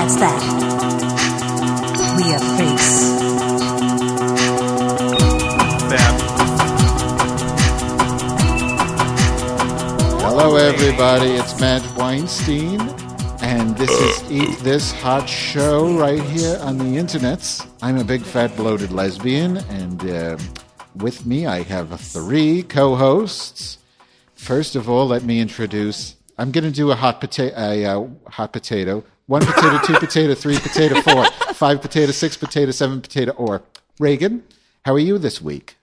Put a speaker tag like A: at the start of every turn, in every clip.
A: That's that. We are freaks.
B: Hello, everybody. It's Madge Weinstein, and this is Eat This Hot Show right here on the internets. I'm a big fat bloated lesbian, and uh, with me I have three co-hosts. First of all, let me introduce. I'm going to do a hot potato. A uh, hot potato. One potato, two potato, three potato, four, five potato, six potato, seven potato. Or Reagan, how are you this week?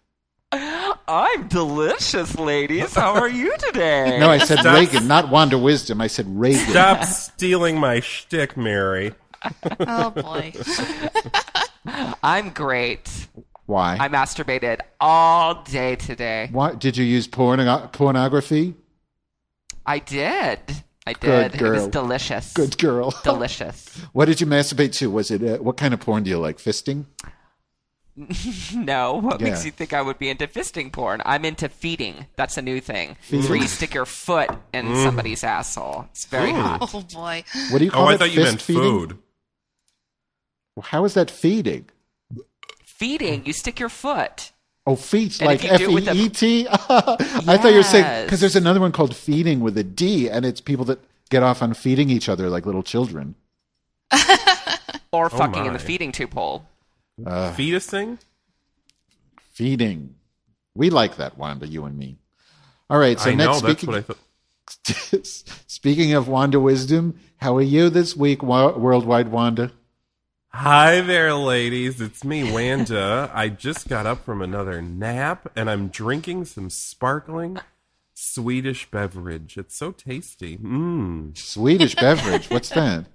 C: I'm delicious, ladies. How are you today?
B: No, I said Reagan, not Wanda Wisdom. I said Reagan.
D: Stop stealing my shtick, Mary.
E: Oh boy.
C: I'm great.
B: Why?
C: I masturbated all day today.
B: Why did you use porn, pornography?
C: I did. I
B: Good
C: did. It was delicious.
B: Good girl.
C: Delicious.
B: What did you masturbate to? Was it uh, what kind of porn do you like? Fisting?
C: No, what makes you think I would be into fisting porn? I'm into feeding. That's a new thing. It's where you stick your foot in somebody's asshole. It's very hot.
E: Oh boy.
B: What do you call
D: Oh,
B: call
D: I
B: it?
D: thought you
B: Fist
D: meant
B: feeding?
D: food.
B: How is that feeding?
C: Feeding, you stick your foot.
B: Oh, feet,
C: And
B: like
C: if you do
B: F
C: it with
B: E
C: a-
B: E T. I thought you were saying because there's another one called feeding with a D, and it's people that get off on feeding each other like little children.
C: Or oh fucking in the feeding tube hole.
D: Uh, Fetusing?
B: Feeding. We like that, Wanda. You and me. All right. So
D: I
B: next,
D: know, that's
B: speaking,
D: what I thought.
B: speaking of Wanda wisdom, how are you this week, Worldwide Wanda?
D: Hi there, ladies. It's me, Wanda. I just got up from another nap, and I'm drinking some sparkling Swedish beverage. It's so tasty. Mmm.
B: Swedish beverage. What's that?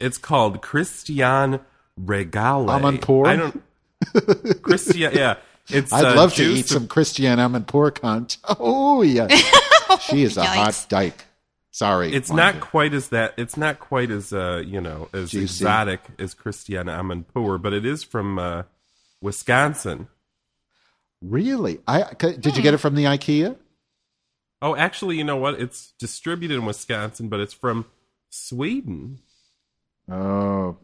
D: It's called Kristian Regale.
B: Amanpour?
D: I don't. Christian, yeah. It's.
B: I'd
D: uh,
B: love to eat
D: of-
B: some Christiane Amanpour cunt. Oh yeah, she is a hot
E: Yikes.
B: dyke. Sorry,
D: It's
B: Wanda.
D: not quite as that. It's not quite as uh, you know as
B: Juicy.
D: exotic as Christiane Amanpour, but it is from uh, Wisconsin.
B: really. I did you get it from the IKEA?
D: Oh, actually, you know what? It's distributed in Wisconsin, but it's from Sweden.
B: Oh,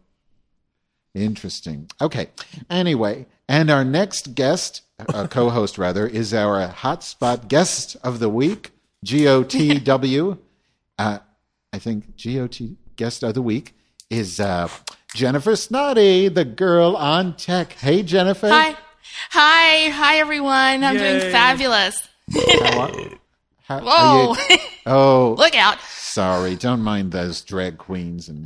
B: interesting. Okay. Anyway, and our next guest, uh, co-host rather, is our hotspot guest of the week, GOTW. Uh, I think GOT guest of the week is uh, Jennifer Snoddy, the girl on tech. Hey, Jennifer.
E: Hi. Hi. Hi everyone. I'm
D: Yay.
E: doing fabulous.
B: How how-
E: Whoa.
B: you- oh,
E: Look out.
B: sorry. Don't mind those drag queens and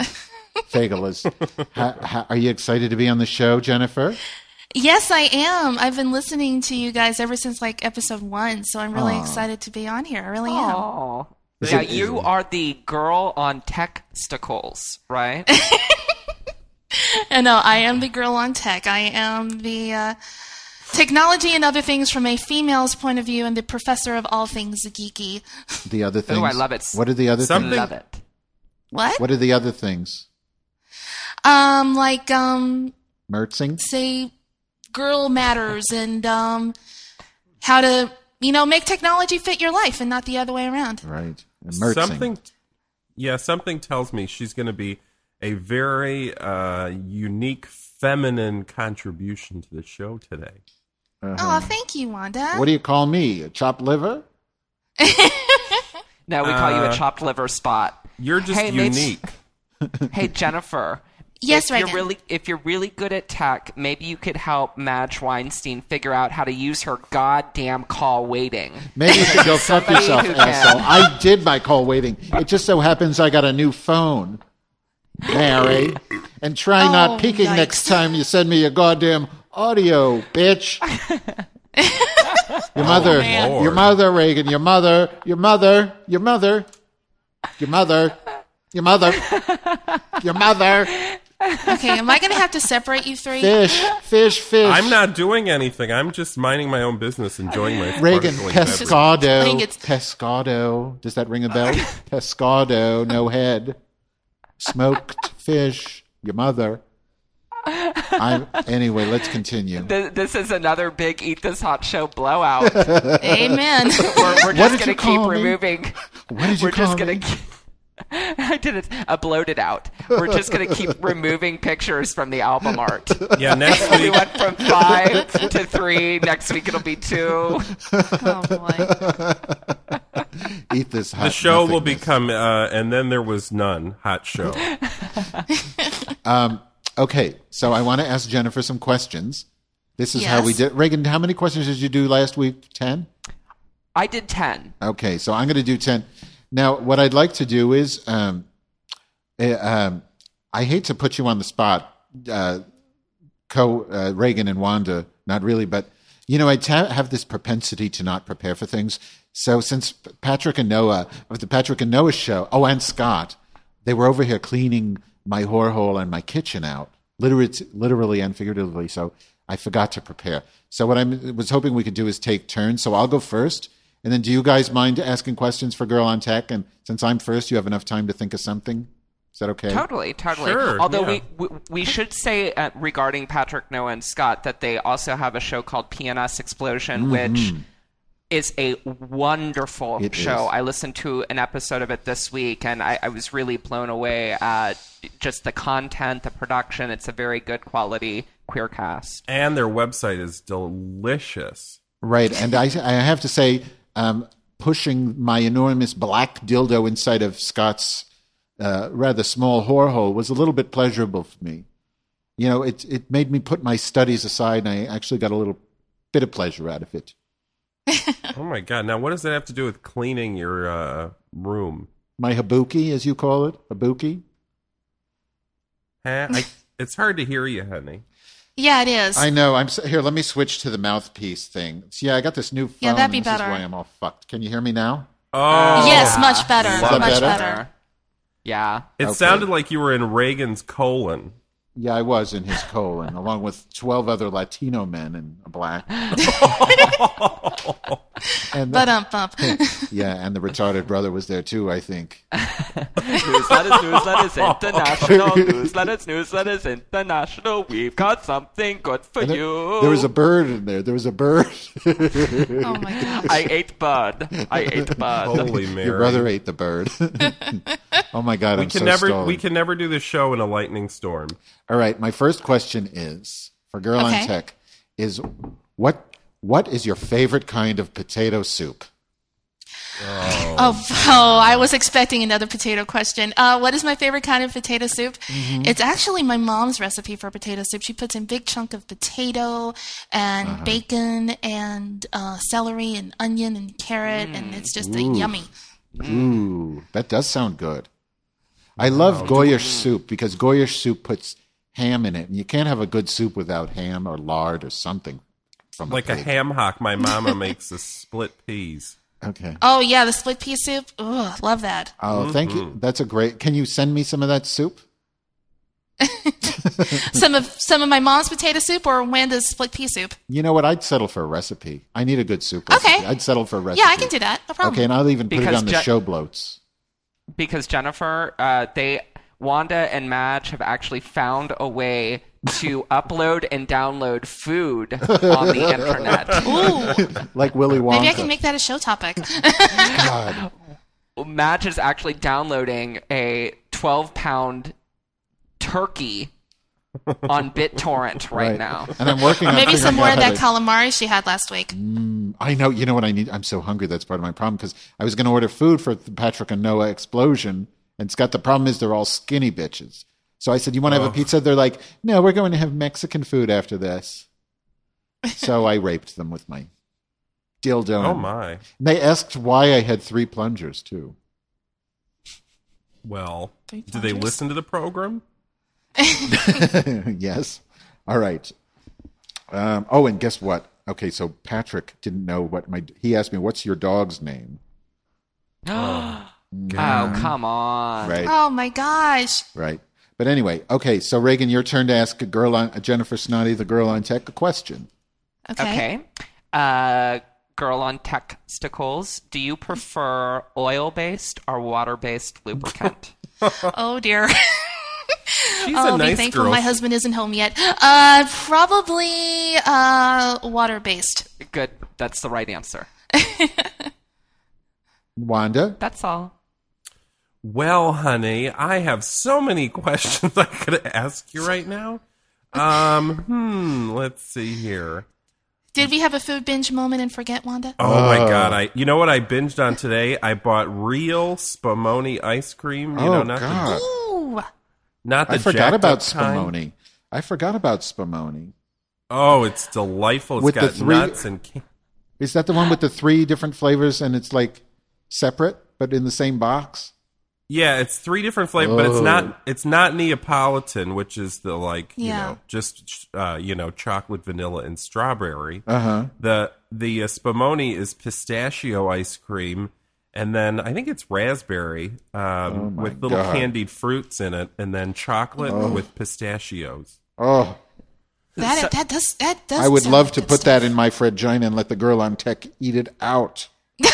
B: fagulas. How- how- are you excited to be on the show, Jennifer?
E: Yes, I am. I've been listening to you guys ever since like episode one, so I'm really
B: Aw.
E: excited to be on here. I really am.
B: Is
C: Yeah,
B: it-
C: you are the girl on Techsticles, right?
E: And no, I am the girl on tech. I am the uh, technology and other things from a female's point of view and the professor of all things geeky.
B: The other things.
C: Oh, I love it.
B: What are the other
D: Something-
B: things?
C: Love it.
E: What?
B: What are the other things?
E: Um, like um,
B: Mertzing?
E: say girl matters and um, how to you know make technology fit your life and not the other way around.
B: Right. And Mertzing.
D: Something, yeah, something tells me she's going to be a very uh, unique feminine contribution to the show today.
E: Oh, thank you, Wanda.
B: What do you call me? A chopped liver?
C: No, we call you a
D: Uh,
C: chopped liver spot.
D: You're just
C: Hey, Mitch.
D: unique.
C: Hey, Jennifer.
E: Yes,
C: if
E: Reagan.
C: you're really if you're really good at tech, maybe you could help Madge Weinstein figure out how to use her goddamn call waiting.
B: Maybe you should go fuck yourself, asshole. I did my call waiting. It just so happens I got a new phone, Mary. And try
E: Oh,
B: not peeking
E: yikes.
B: next time you send me a goddamn audio, bitch. your mother, oh,
E: man.
D: Lord.
B: your mother, Reagan, your mother, your mother, your mother, your mother, your mother, your mother.
E: Okay, am I going to have to separate you three?
B: Fish, fish, fish.
D: I'm not doing anything. I'm just minding my own business, enjoying my
B: Reagan,
D: sparkling
B: pescado,
E: its-
B: pescado. Does that ring a bell? pescado, no head. Smoked fish. Your mother. I'm anyway. Let's continue.
C: Th- This is another big Eat This Hot Show blowout.
E: Amen.
C: We're, we're just gonna keep
B: me?
C: removing.
B: What did you
C: We're
B: call
C: just gonna.
B: me?
C: Keep- I did it. A bloated out. We're just gonna keep removing pictures from the album art.
D: Yeah, next week.
C: We went from five to three. Next week it'll be two.
E: Oh boy.
B: Eat this hot
D: The show will become, uh, and then there was none. Hot show.
B: Okay, so I want to ask Jennifer some questions. This is how we did. Reagan, how many questions did you do last week? Ten.
C: I did ten.
B: Okay, so I'm going to do 10. Now, what I'd like to do is um, uh, um, I hate to put you on the spot, uh, Co uh, Reagan and Wanda, not really, but you know, I ta- have this propensity to not prepare for things. So since Patrick and Noah, of the Patrick and Noah show, oh, and Scott, they were over here cleaning my whore hole and my kitchen out, literally, literally and figuratively. So I forgot to prepare. So what I was hoping we could do is take turns. So I'll go first. And then do you guys mind asking questions for Girl on Tech? And since I'm first, you have enough time to think of something. Is that okay?
C: Totally, totally.
D: Sure,
C: Although
D: yeah.
C: we, we we should say uh, regarding Patrick Noah and Scott that they also have a show called PNS Explosion, which is a wonderful
B: Mm-hmm. It
C: show.
B: is.
C: I listened to an episode of it this week, and I, I was really blown away at just the content, the production. It's a very good quality queer cast.
D: And their website is delicious.
B: Right, and I, I have to say, um, pushing my enormous black dildo inside of Scott's uh, rather small whore hole was a little bit pleasurable for me. You know, it it made me put my studies aside, and I actually got a little bit of pleasure out of it.
D: Oh my god! Now, what does that have to do with cleaning your uh, room?
B: My habuki, as you call it, habuki.
D: Huh? I, it's hard to hear you, honey.
E: Yeah, it is.
B: I know. I'm here. Let me switch to the mouthpiece thing. So, yeah, I got this new phone.
E: Yeah, that'd be
B: and this
E: better.
B: Is why I'm all fucked. Can you hear me now?
D: Oh,
E: yes, much better.
B: Is that
E: Much
B: better?
E: better.
C: Yeah.
D: It
B: Okay.
D: sounded like you were in Reagan's colon.
B: Yeah, I was in his colon, along with twelve other Latino men and a black. and
E: But um bump.
B: yeah, and the retarded brother was there too. I think.
C: newsletters, newsletters, international. Newsletters, newsletters, international. We've got something good for
B: And there,
C: you.
B: there was a bird in there. There was a bird.
E: Oh my god.
C: I ate bird. I ate bird.
D: Holy Mary!
B: Your brother ate the bird. oh my god,
D: we
B: I'm
D: can
B: so
D: never
B: stalling.
D: we can never do this show in a lightning storm.
B: All right, my first question is for Girl
E: Okay.
B: on Tech is what what is your favorite kind of potato soup?
E: Oh, oh, I was expecting another potato question. Uh, what is my favorite kind of potato soup?
B: Mm-hmm.
E: It's actually my mom's recipe for potato soup. She puts in big chunk of potato and
B: Uh-huh.
E: bacon and uh, celery and onion and carrot, and it's just uh, yummy.
B: Ooh, that does sound good. I love Goyish soup because Goyish soup puts ham in it, and you can't have a good soup without ham or lard or something from
D: Like a
B: pig.
D: ham hock, my mama makes the split peas.
B: Okay.
E: Oh yeah, the split pea soup. Ugh, love that.
B: Oh, thank
D: Mm-hmm.
B: you. That's a great. Can you send me some of that soup?
E: Some of some of my mom's potato soup or Wanda's split pea soup.
B: You know what? I'd settle for a recipe. I need a good soup recipe.
E: Okay.
B: I'd settle for a recipe.
E: Yeah, I can do that. No problem.
B: Okay, and I'll even put it
C: Because
B: on the
C: Je-
B: show bloats.
C: because Jennifer, uh, they Wanda and Madge have actually found a way to upload and download food on the internet.
E: Ooh,
B: Like Willy Wonka.
E: maybe I can make that a show topic.
B: God.
C: Madge is actually downloading a 12 pound turkey on BitTorrent right,
B: Right.
C: now.
B: And I'm working on
E: maybe some more of that
B: to-
E: calamari she had last week.
B: Mm, I know. You know what I need? I'm so hungry. That's part of my problem because I was going to order food for the Patrick and Noah explosion, and Scott. The problem is they're all skinny bitches. So I said, "You want to have a pizza?" They're like, "No, we're going to have Mexican food after this." So I raped them with my dildo.
D: Oh my!
B: And they asked why I had three plungers too.
D: Well,
E: Three
D: do they listen to the program?
B: yes. All right. Um, oh, and guess what? Okay, so Patrick didn't know what my. He asked me, "What's your dog's name?"
C: Oh, come on.
B: Right.
E: Oh my gosh.
B: Right. But anyway, okay. So Reagan, your turn to ask a girl on Jennifer Snoddy, the girl on tech, a question.
E: Okay.
C: Okay. Uh, girl on testicles, do you prefer oil based or water based lubricant?
E: Oh dear.
D: She's
E: I'll
D: a
E: be
D: nice
E: thankful
D: girl.
E: my husband isn't home yet. Uh, probably uh, water based.
C: Good. That's the right answer.
B: Wanda?
C: That's all.
D: Well, honey, I have so many questions I could ask you right now. Um, hmm, let's see here.
E: Did we have a food binge moment and forget Wanda?
D: Oh my god, I you know what I binged on today? I bought real Spumoni ice cream, you
B: oh
D: know, not
B: God,
E: Ooh.
D: the not the
B: I forgot about
D: up kind.
B: Spumoni. I forgot about Spumoni.
D: Oh, it's delightful. It's
B: With the
D: got
B: three-
D: nuts and ca-
B: Is that the one with the three different flavors and it's like separate but in the same box?
D: Yeah, it's three different flavors, but it's
B: Oh.
D: not it's not Neapolitan, which is the like you
E: Yeah.
D: know just uh, you know chocolate, vanilla, and strawberry.
B: Uh huh.
D: The the uh, Spumoni is pistachio ice cream, and then I think it's raspberry um,
B: Oh my
D: with little
B: God.
D: candied fruits in it, and then chocolate with pistachios.
B: Oh,
E: That that does that does.
B: I would
E: sound
B: love
E: like
B: to
E: good
B: put
E: stuff.
B: that in my vagina and let the girl on tech eat it out.
C: Wanda,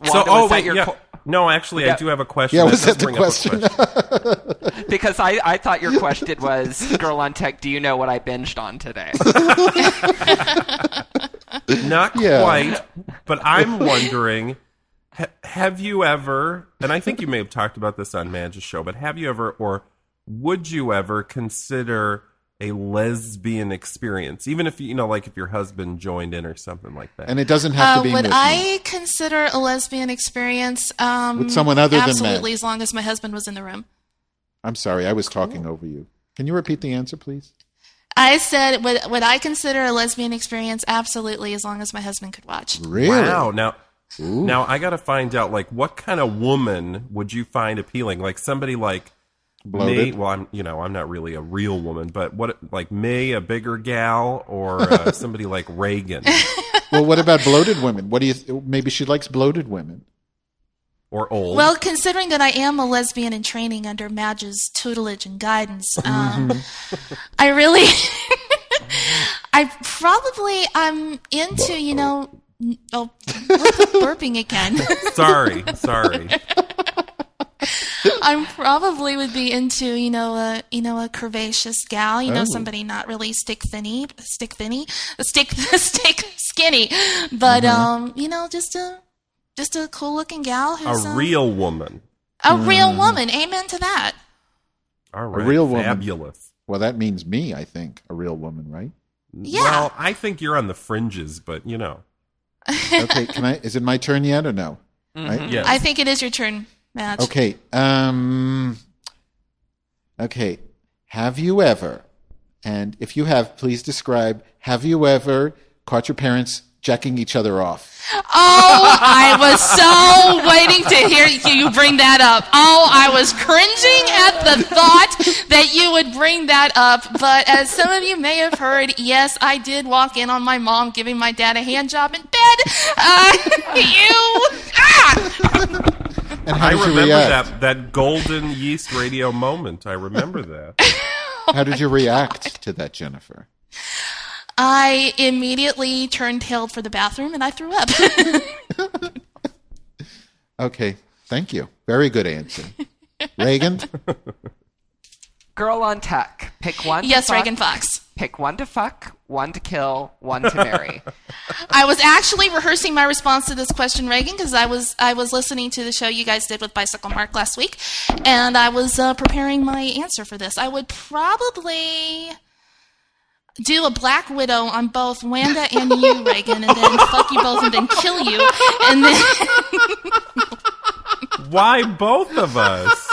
C: was
D: oh
C: that
D: wait,
C: your
D: yeah.
C: qu-
D: no, actually, I do have a question.
B: Yeah, was that the
D: bring up a
B: question?
C: because I, I thought your question was, girl on tech, do you know what I binged on today?
D: Not
B: Yeah.
D: quite, but I'm wondering ha- have you ever, and I think you may have talked about this on Madge's show, but have you ever, or would you ever consider a lesbian experience? Even if, you know, like if your husband joined in or something like that.
B: and it doesn't have
E: Uh,
B: to be
E: would. I consider a lesbian experience? Um,
B: With someone other than
E: absolutely, as long as my husband was in the room.
B: I'm sorry, I was talking over you. Can you repeat the answer, please?
E: I said, would would I consider a lesbian experience? Absolutely, as long as my husband could watch.
B: Really?
D: Wow. Now, now I got to find out, like, what kind of woman would you find appealing? Like somebody like me.
B: Bloated?
D: Well, I'm, you know, I'm not really a real woman, but what, like me, a bigger gal, or uh, somebody like Reagan,
B: Well, what about bloated women? What do you? Maybe she likes bloated women.
D: or old?
E: Well, considering that I am a lesbian in training under Madge's tutelage and guidance, um, I really, I probably I'm into you know. Oh, burping again?
D: sorry, sorry.
E: I probably would be into you know a you know a curvaceous gal, you know
B: Oh.
E: somebody not really stick thinny, stick thinny, stick stick skinny, but
B: Mm-hmm.
E: um you know just a just a cool looking gal who's
D: A
E: um,
D: real woman.
E: a real woman. Amen to that.
D: All right, a
B: real woman.
D: fabulous.
B: Well, that means me. I think a real woman, right?
E: Yeah.
D: Well, I think you're on the fringes, but you know,
B: Okay. Can I? Is it my turn yet or no? Right?
D: yes.
E: I think it is your turn,
B: Okay. Um. Okay. Have you ever? And if you have, please describe. Have you ever caught your parents jacking each other off?
E: Oh, I was so waiting to hear you bring that up. Oh, I was cringing at the thought that you would bring that up. But as some of you may have heard, yes, I did walk in on my mom giving my dad a hand job in bed. Uh, you. Ah!
B: And how
D: I
B: did you
D: remember
B: react?
D: that that golden yeast radio moment. I remember that.
B: How did you react to that, Jennifer?
E: I immediately turned tailed for the bathroom and I threw up.
B: Okay. Thank you. Very good answer. Reagan.
C: Girl on tech, pick one. to
E: yes,
C: fuck,
E: Reagan Fox.
C: Pick one to fuck, one to kill, one to marry.
E: I was actually rehearsing my response to this question, Reagan, because I was I was listening to the show you guys did with Bicycle Mark last week, and I was uh, preparing my answer for this. I would probably do a Black Widow on both Wanda and you, Reagan, and then fuck you both and then kill you, and then
D: Why both of us?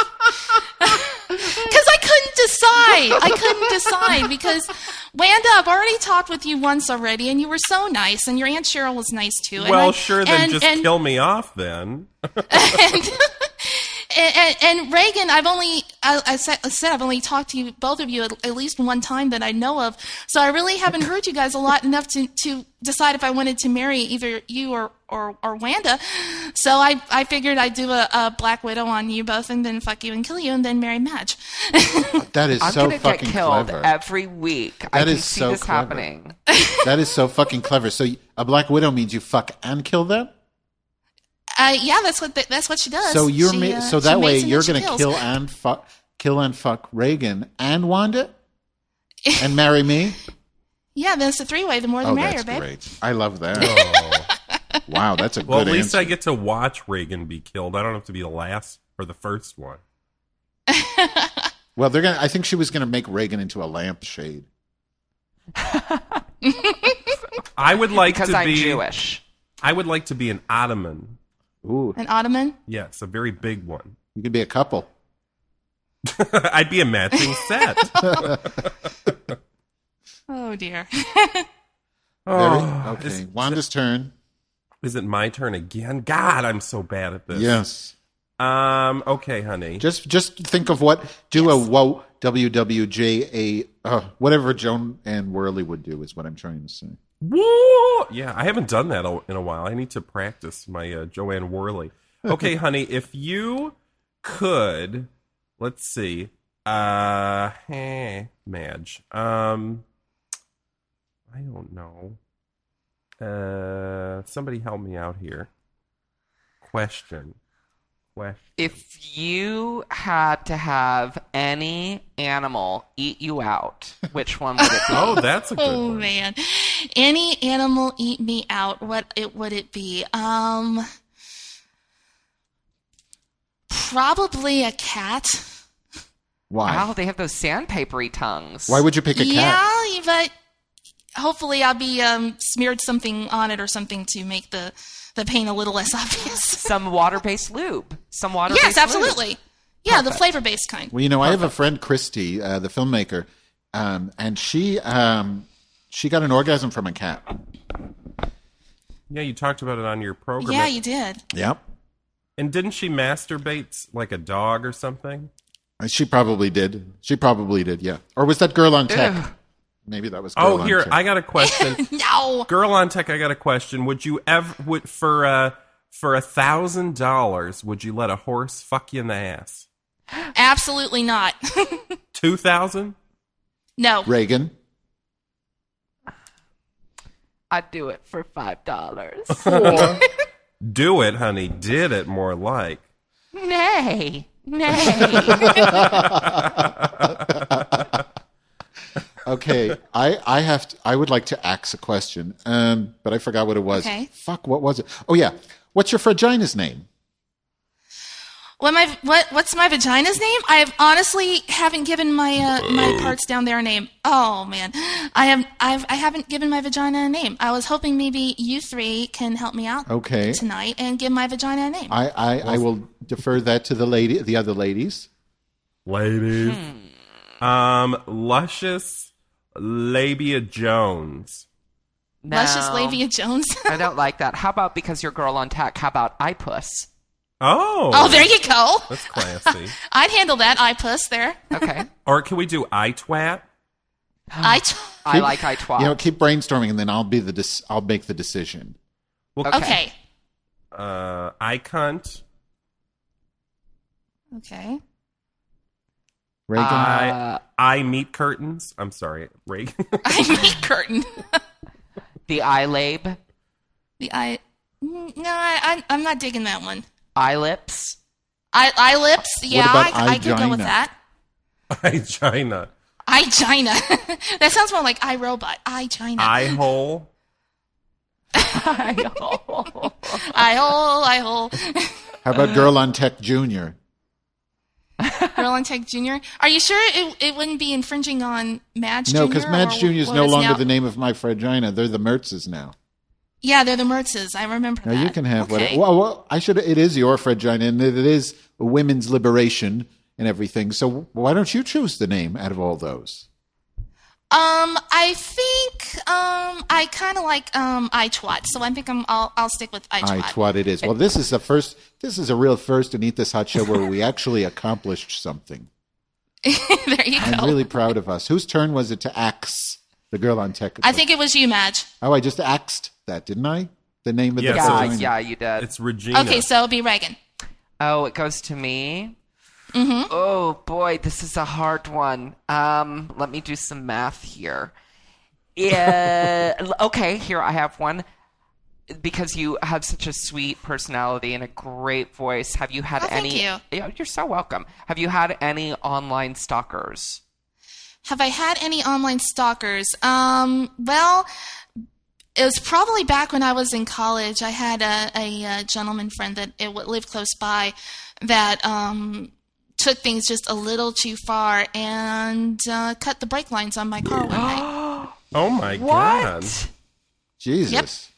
E: Because I couldn't decide. I couldn't decide because Wanda, I've already talked with you once already, and you were so nice, and your aunt Cheryl was nice too. and
D: Well,
E: I-
D: sure, then
E: and-
D: just
E: and-
D: kill me off then.
E: and, and, and Reagan, I've only I, I, said, I said I've only talked to you both of you at, at least one time that I know of. So I really haven't heard you guys a lot enough to, to decide if I wanted to marry either you or, or, or Wanda. So I, I figured I'd do a, a Black Widow on you both, and then fuck you and kill you, and then marry Madge.
B: That is
C: I'm
B: so
C: gonna get killed
B: clever.
C: every week. I
B: That
C: can
B: is
C: see
B: so
C: this
B: clever.
C: happening.
B: That is so fucking clever. So a black widow means you fuck and kill them.
E: Uh, yeah, that's what that's what she does.
B: So you're
E: She,
B: ma-
E: uh,
B: so that way you're going to
E: kills.
B: kill and fuck, kill and fuck Reagan and Wanda, and marry me.
E: Yeah, then it's a three way. The more the
B: Oh,
E: merrier, babe.
B: great. I love that.
D: Oh.
B: Wow, that's a good
D: Well, at least
B: answer.
D: I get to watch Reagan be killed. I don't have to be the last or the first one.
B: well, they're gonna. I think she was gonna make Reagan into a lampshade.
D: I would like
C: Because
D: to
C: I'm
D: be
C: Jewish.
D: I would like to be an ottoman.
B: Ooh,
E: An ottoman?
D: Yes, a very big one.
B: you could be a couple.
D: I'd be a matching set.
E: Oh dear.
D: Oh,
B: okay,
D: is,
B: Wanda's turn.
D: Is it my turn again? God, I'm so bad at this.
B: Yes.
D: Um. Okay, honey.
B: Just just think of what do a wo WWJA uh, whatever Jo Anne Worley would do is what I'm trying to say.
D: Woo! Yeah, I haven't done that in a while. I need to practice my uh, Jo Anne Worley. Okay, honey, if you could, let's see. Uh, eh, Madge. Um, I don't know. Uh, somebody help me out here. Question. Question.
C: If you had to have any animal eat you out, which one would it be?
D: Oh, that's a good
E: Oh
D: one.
E: man. Any animal eat me out, what it would it be? Um probably a cat.
B: Why?
C: Wow, they have those sandpapery tongues.
B: Why would you pick a cat?
E: Yeah, but hopefully I'll be um smeared something on it or something to make the the pain a little less obvious.
C: Some water-based lube. Some water-based
E: yes,
C: lube.
E: absolutely. Yeah, the flavor based kind.
B: Well, you know, I have a friend, Christy, uh, the filmmaker, um, and she um, she got an orgasm from a cat.
D: Yeah, you talked about it on your program.
E: Yeah, you did.
B: Yep.
D: and didn't she masturbate like a dog or something?
B: She probably did. She probably did. Yeah. Or was that girl on tech?
C: Ugh.
B: Maybe that was. Girl
D: Oh,
B: on
D: here
B: Tech.
D: I got a question.
E: No.
D: Girl on tech, I got a question. Would you ever would for uh for a thousand dollars would you let a horse fuck you in the ass?
E: Absolutely not.
D: Two thousand?
E: no.
B: Reagan.
C: I'd do it for five dollars.
D: Do it, honey. Did it more like.
C: nay, nay.
B: Okay, I I have to, I would like to ask a question, um, but I forgot what it was.
E: Okay.
B: Fuck, what was it? Oh yeah, what's your vagina's name?
E: What my what what's my vagina's name? I have honestly haven't given my uh, my parts down there a name. Oh man, I have I've I haven't given my vagina a name. I was hoping maybe you three can help me out
B: Okay.
E: tonight and give my vagina a name.
B: I I, I will defer that to the lady, the other ladies.
D: Ladies. Um Luscious Labia Jones.
C: No.
E: Luscious Labia Jones.
C: I don't like that. How about because you're girl on tech? How about iPuss?
D: Oh.
E: oh, there you go.
D: That's classy.
E: I'd handle that. I puss there.
C: Okay,
D: or can we do I twat?
E: I. T-
C: I like I twat.
B: You know, keep brainstorming, and then I'll be the dis- I'll make the decision.
D: Well,
E: okay.
D: uh I cunt.
E: Okay.
B: Reagan.
D: I
C: Uh,
D: I meet curtains. I'm sorry, Reagan.
E: I meet curtain.
C: the eye labe,
E: the eye. Mm, No, I, I I'm not digging that one.
C: eye lips.
E: Eye eye lips. Yeah, I, I could go with that.
D: I China.
E: Eye China. that sounds more like I robot. Eye China.
D: Eye hole.
E: eye hole. Eye hole.
B: How about Girl on Tech Junior?
E: Girl on Tech Junior. Are you sure it, it wouldn't be infringing on Madge
B: No, because Madge Junior is no longer
E: now-
B: the name of my vagina. They're the Mertzes now.
E: Yeah, they're the Mertzes. I remember
B: Now
E: that.
B: you can have
E: okay.
B: whatever. Well, well, I should. It is your vagina, and it is women's liberation and everything. So why don't you choose the name out of all those?
E: Um, I think um I kind of like um I twat, so I think I'm I'll I'll stick with I
B: I
E: twat.
B: twat it is. Well, this is the first. This is a real first in Eat This Hot Show where we actually accomplished something.
E: there you go.
B: I'm really proud of us. Whose turn was it to axe the girl on tech?
E: I think it was you, Madge.
B: Oh, I just axed that, didn't I? The name of
D: Yeah,
B: the
C: Yeah,
B: vagina.
C: yeah, you did.
D: It's Regina.
E: Okay, so it'll be Reagan.
C: Oh, it goes to me. Mm-hmm. Oh boy, this is a hard one. Um, let me do some math here. Yeah. okay, here I have one. Because you have such a sweet personality and a great voice, have you had
E: Oh, thank
C: any?
E: you.
C: Yeah, you're so welcome. Have you had any online stalkers?
E: Have I had any online stalkers? Um, well, it was probably back when I was in college. I had a, a, uh gentleman friend that it lived close by that um, took things just a little too far and uh, cut the brake lines on my car one night.
D: Oh my god.
C: What?
B: Jesus.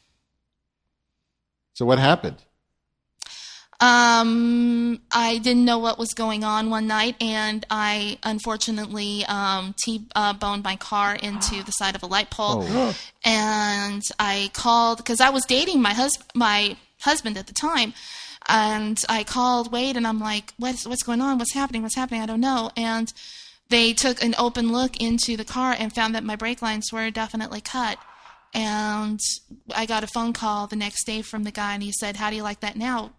B: So what happened?
E: Um, I didn't know what was going on one night, and I unfortunately um, T-boned my car into the side of a light pole.
B: Oh.
E: And I called because I was dating my hus- my husband at the time, and I called Wade, and I'm like, "What's what's going on? What's happening? What's happening? I don't know." And they took an open look into the car and found that my brake lines were definitely cut. And I got a phone call the next day from the guy, and he said, "How do you like that now,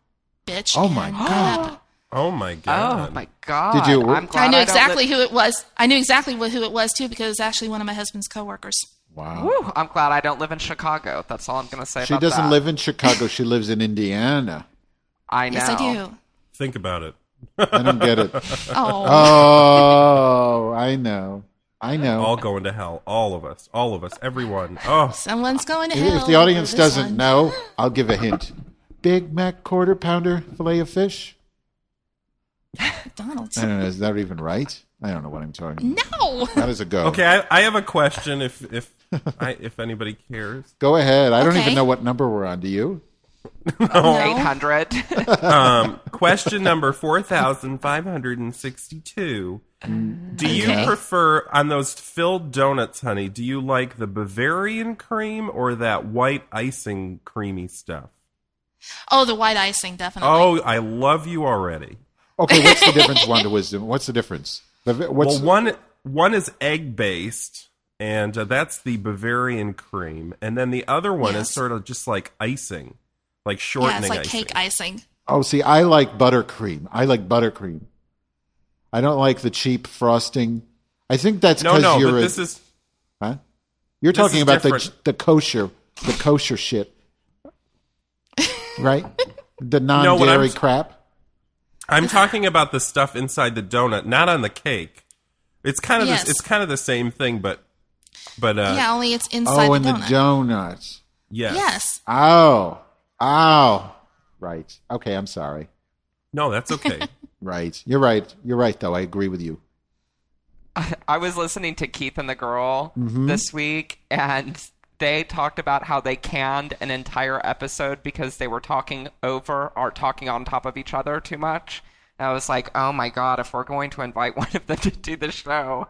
E: bitch?"
B: Oh, my
E: And uh, God.
D: Oh my
C: oh
D: god!
C: Oh my god!
B: Did you-
C: I'm glad
E: I knew
C: don't
E: exactly
C: li-
E: who it was. I knew exactly who it was too because it was actually one of my husband's coworkers.
B: Wow.
C: Whew, I'm glad I don't live in Chicago. That's all I'm going to say.
B: She
C: about
B: doesn't
C: that.
B: live in Chicago. She lives in Indiana.
C: I know.
E: Yes, I do.
D: Think about it.
B: I don't get it.
E: Oh,
B: Oh, I know. I know.
D: All going to hell. All of us. All of us. Everyone. Oh,
E: someone's going to
B: If-
E: hell.
B: if the audience doesn't
E: one.
B: know, I'll give a hint. Big Mac quarter pounder fillet of fish.
E: Donald's.
B: I don't know. Is that even right? I don't know what I'm talking. about.
E: No.
B: How does it go?
D: okay. I, I have a question. If if I, if anybody cares,
B: Go ahead. I don't
E: Okay.
B: even know what number we're on. Do you?
C: Eight hundred.
D: um, question number four thousand five hundred and sixty-two. Do you
E: Okay.
D: prefer on those filled donuts, honey? Do you like the Bavarian cream or that white icing creamy stuff?
E: Oh, the white icing, definitely.
D: Oh, I love you already.
B: Okay. What's the difference? Wanda Wisdom. What's the difference? The- What's
D: well, one one is egg based, and uh, that's the Bavarian cream, and then the other one is
E: Yes.
D: sort of just like icing, like
E: yeah, it's like
D: icing.
E: cake icing.
B: Oh, see, I like buttercream. I like buttercream. I don't like the cheap frosting. I think that's
D: No,
B: because
D: no,
B: you're
D: but
B: a,
D: this is
B: huh? You're talking about the
D: different.
B: the kosher the kosher shit, right? The
D: what I'm
B: non-dairy
D: s-
B: crap.
D: I'm talking about the stuff inside the donut, not on the cake. It's kind of
E: Yes.
D: this, it's kind of the same thing, but but uh,
E: yeah, only it's inside
B: Oh,
E: the
B: and the
E: donut.
B: donuts.
D: yes.
E: Yes.
B: Oh, oh, right. Okay, I'm sorry.
D: No, that's okay.
B: Right, you're right. You're right, though. I agree with you.
C: I was listening to Keith and the Girl
B: Mm-hmm.
C: this week, and they talked about how they canned an entire episode because they were talking over or talking on top of each other too much. And I was like, oh my god, if we're going to invite one of them to do the show,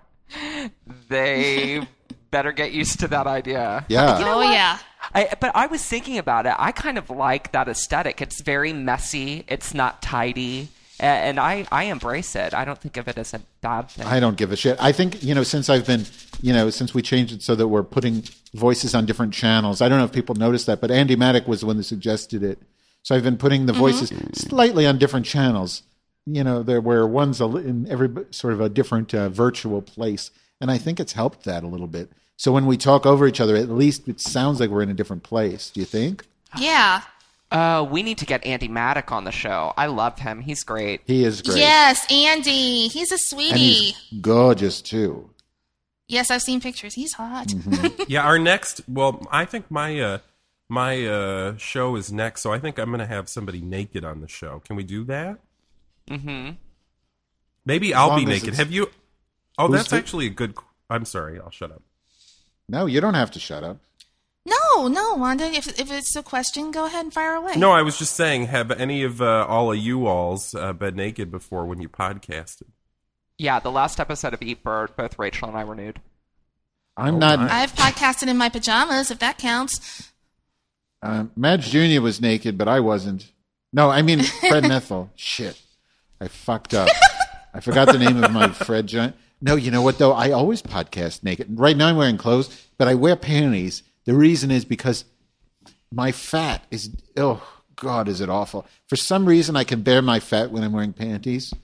C: they better get used to that idea.
B: Yeah.
E: oh yeah.
C: I, but I was thinking about it. I kind of like that aesthetic. It's very messy. It's not tidy, and I, I embrace it. I don't think of it as a bad thing.
B: I don't give a shit. I think, you know, since I've been, you know, since we changed it so that we're putting voices on different channels, I don't know if people noticed that, but Andy Maddock was the one that suggested it. So I've been putting the voices slightly on different channels, you know, there where one's a, in every sort of a different uh, virtual place. And I think it's helped that a little bit. So when we talk over each other, at least it sounds like we're in a different place. Do you think?
E: Yeah.
C: Uh, we need to get Andy Maddock on the show. I love him. He's great.
B: He is great.
E: Yes, Andy. He's a
B: And
E: sweetie.
B: he's gorgeous too.
E: Yes, I've seen pictures. He's hot.
B: Mm-hmm.
D: yeah, our next. Well, I think my uh, my uh, show is next, so I think I'm going to have somebody naked on the show. Can we do that?
C: Mm-hmm.
D: Maybe I'll be naked. Have you? Oh,
B: Who's
D: that's
B: the-
D: actually a good. I'm sorry. I'll shut up.
B: No, you don't have to shut up.
E: No, no, Wanda. If if it's a question, go ahead and fire away.
D: No, I was just saying. Have any of uh, all of you alls uh, been naked before when you podcasted?
C: Yeah, the last episode of Eat Bird, both Rachel and I were nude.
B: I'm
D: Oh,
B: not.
D: my.
E: I've podcasted in my pajamas, if that counts.
B: Um, Madge Jr. was naked, but I wasn't. No, I mean Fred Nethel. Shit, I fucked up. I forgot the name of my Fred. John. No, you know what though? I always podcast naked. Right now I'm wearing clothes, but I wear panties. The reason is because my fat is. Oh God, is it awful? For some reason, I can bear my fat when I'm wearing panties,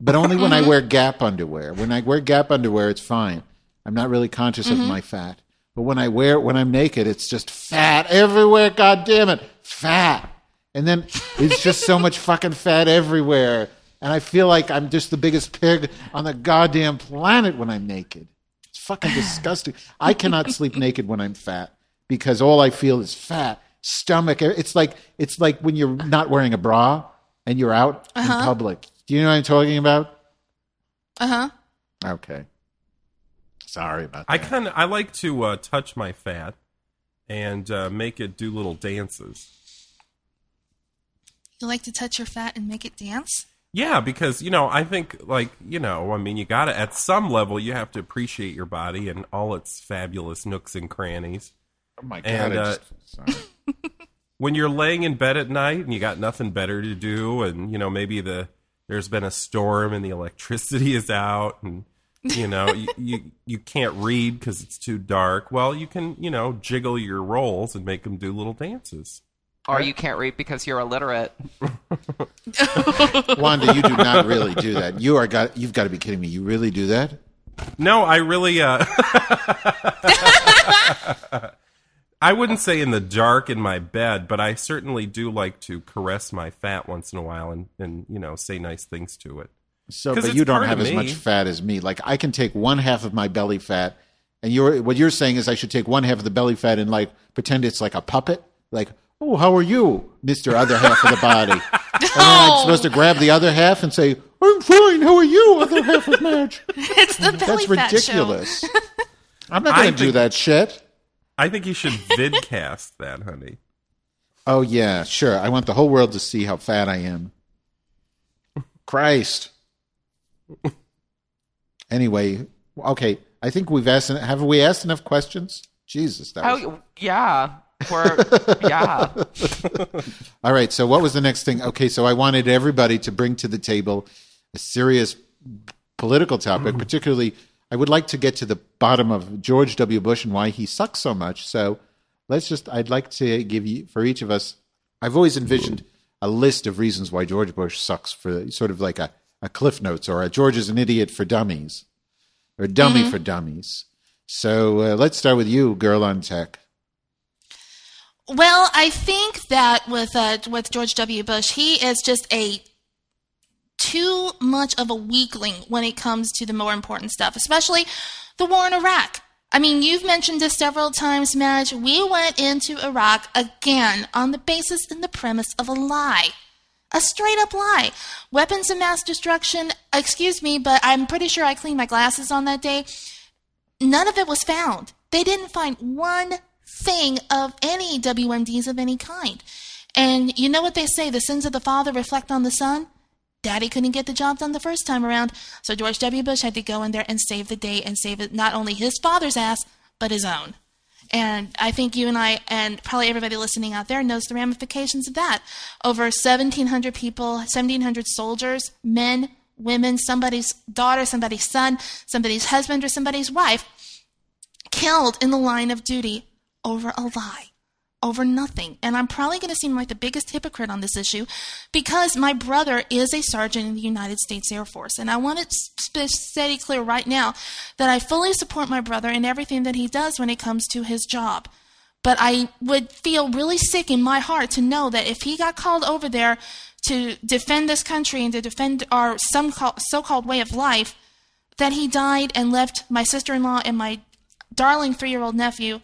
B: but only when I mm-hmm. wear Gap underwear. When I wear Gap underwear, it's fine. I'm not really conscious of mm-hmm. my fat. But when I wear when I'm naked, it's just fat everywhere. God damn it, fat. And then it's just so much fucking fat everywhere. And I feel like I'm just the biggest pig on the goddamn planet when I'm naked. It's fucking disgusting. I cannot sleep naked when I'm fat. because all I feel is fat, stomach. It's like it's like when you're not wearing a bra and you're out in public. Do you know what I'm talking about?
E: Uh huh.
B: Okay. Sorry about that.
D: I kind of I like to uh, touch my fat and uh, make it do little dances.
E: You like to touch your fat and make it dance?
D: Yeah, because you know, I think like you know, I mean, you got to at some level you have to appreciate your body and all its fabulous nooks and crannies.
B: oh my god!
D: and, uh,
B: just.
D: When you're laying in bed at night and you got nothing better to do, and you know maybe the there's been a storm and the electricity is out, and you know you, you you can't read because it's too dark. Well, you can you know jiggle your rolls and make them do little dances.
C: Or you can't read because you're illiterate.
B: Wanda, you do not really do that. You are got. You've got to be kidding me. You really do that?
D: No, I really uh I wouldn't say in the dark in my bed, but I certainly do like to caress my fat once in a while and, and you know, say nice things to it.
B: So,
D: 'Cause
B: but
D: it's
B: you don't
D: part
B: have as
D: me.
B: much fat as me. Like I can take one half of my belly fat, and you're what you're saying is I should take one half of the belly fat and like pretend it's like a puppet. Like, oh, how are you, Mister Other Half of the Body? And then I'm oh. supposed to grab the other half and say, I'm fine. How are you, other half of Madge?
E: It's the belly
B: That's
E: fat show.
B: ridiculous. I'm not going to do
D: think-
B: that shit.
D: I think you should vidcast that, honey.
B: Oh yeah, sure. I want the whole world to see how fat I am. Christ. Anyway, okay. I think we've asked. Have we asked enough questions? Jesus, that was,
C: Oh, yeah. We're, yeah.
B: all right. So, what was the next thing? Okay, so I wanted everybody to bring to the table a serious political topic. Particularly, I would like to get to the bottom of George W. Bush and why he sucks so much. So, let's just. I'd like to give you for each of us. I've always envisioned a list of reasons why George Bush sucks for sort of like a, a Cliff Notes or a George is an idiot for dummies or dummy for dummies. So uh, let's start with you, girl on tech.
E: Well, I think that with uh, with George W. Bush, he is just a too much of a weakling when it comes to the more important stuff, especially the war in Iraq. I mean, you've mentioned this several times, Madge. We went into Iraq again on the basis and the premise of a lie. A straight up lie. Weapons of mass destruction, excuse me, but I'm pretty sure I cleaned my glasses on that day. None of it was found. They didn't find one thing of any WMDs of any kind. And you know what they say the sins of the father reflect on the son? Daddy couldn't get the job done the first time around, so George W. Bush had to go in there and save the day and save not only his father's ass, but his own. And I think you and I, and probably everybody listening out there, knows the ramifications of that. Over 1,700 people, 1,700 soldiers, men, women, somebody's daughter, somebody's son, somebody's husband, or somebody's wife killed in the line of duty over a lie, over nothing. And I'm probably going to seem like the biggest hypocrite on this issue because my brother is a sergeant in the United States Air Force. And I want to sp- it clear right now that I fully support my brother in everything that he does when it comes to his job. But I would feel really sick in my heart to know that if he got called over there to defend this country and to defend our some so-called way of life, that he died and left my sister-in-law and my darling three-year-old nephew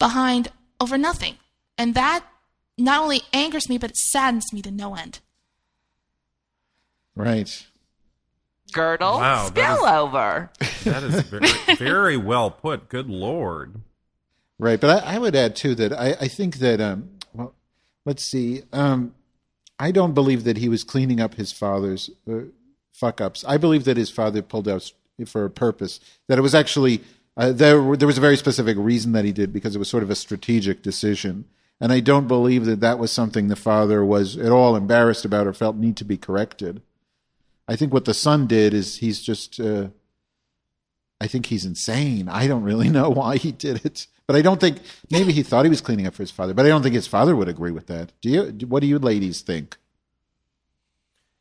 E: behind over nothing. And that not only angers me, but it saddens me to no end.
B: Right.
C: Girdle,
D: Wow, that
C: spill
D: is-
C: over.
D: That is very, very well put. Good lord.
B: Right, but I, I would add too that I, I think that um, well, let's see, um, I don't believe that he was cleaning up his father's uh, fuck ups. I believe that his father pulled out for a purpose. That it was actually uh, there. There was a very specific reason that he did because it was sort of a strategic decision. And I don't believe that that was something the father was at all embarrassed about or felt need to be corrected. I think what the son did is he's just. Uh, I think he's insane. I don't really know why he did it, but I don't think maybe he thought he was cleaning up for his father, but I don't think his father would agree with that. Do you? What do you ladies think?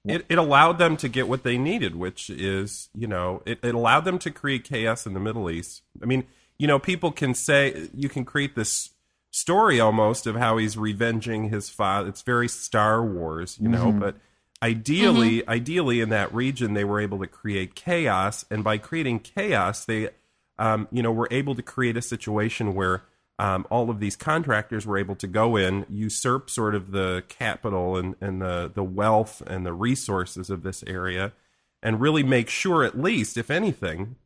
D: It, it allowed them to get what they needed, which is, you know, it, it allowed them to create chaos in the Middle East. I mean, you know, people can say, you can create this story almost of how he's revenging his father. It's very Star Wars, you know, but ideally, ideally in that region, they were able to create chaos. And by creating chaos, they, um, you know, were able to create a situation where um, all of these contractors were able to go in, usurp sort of the capital and, and the, the wealth and the resources of this area, and really make sure, at least, if anything,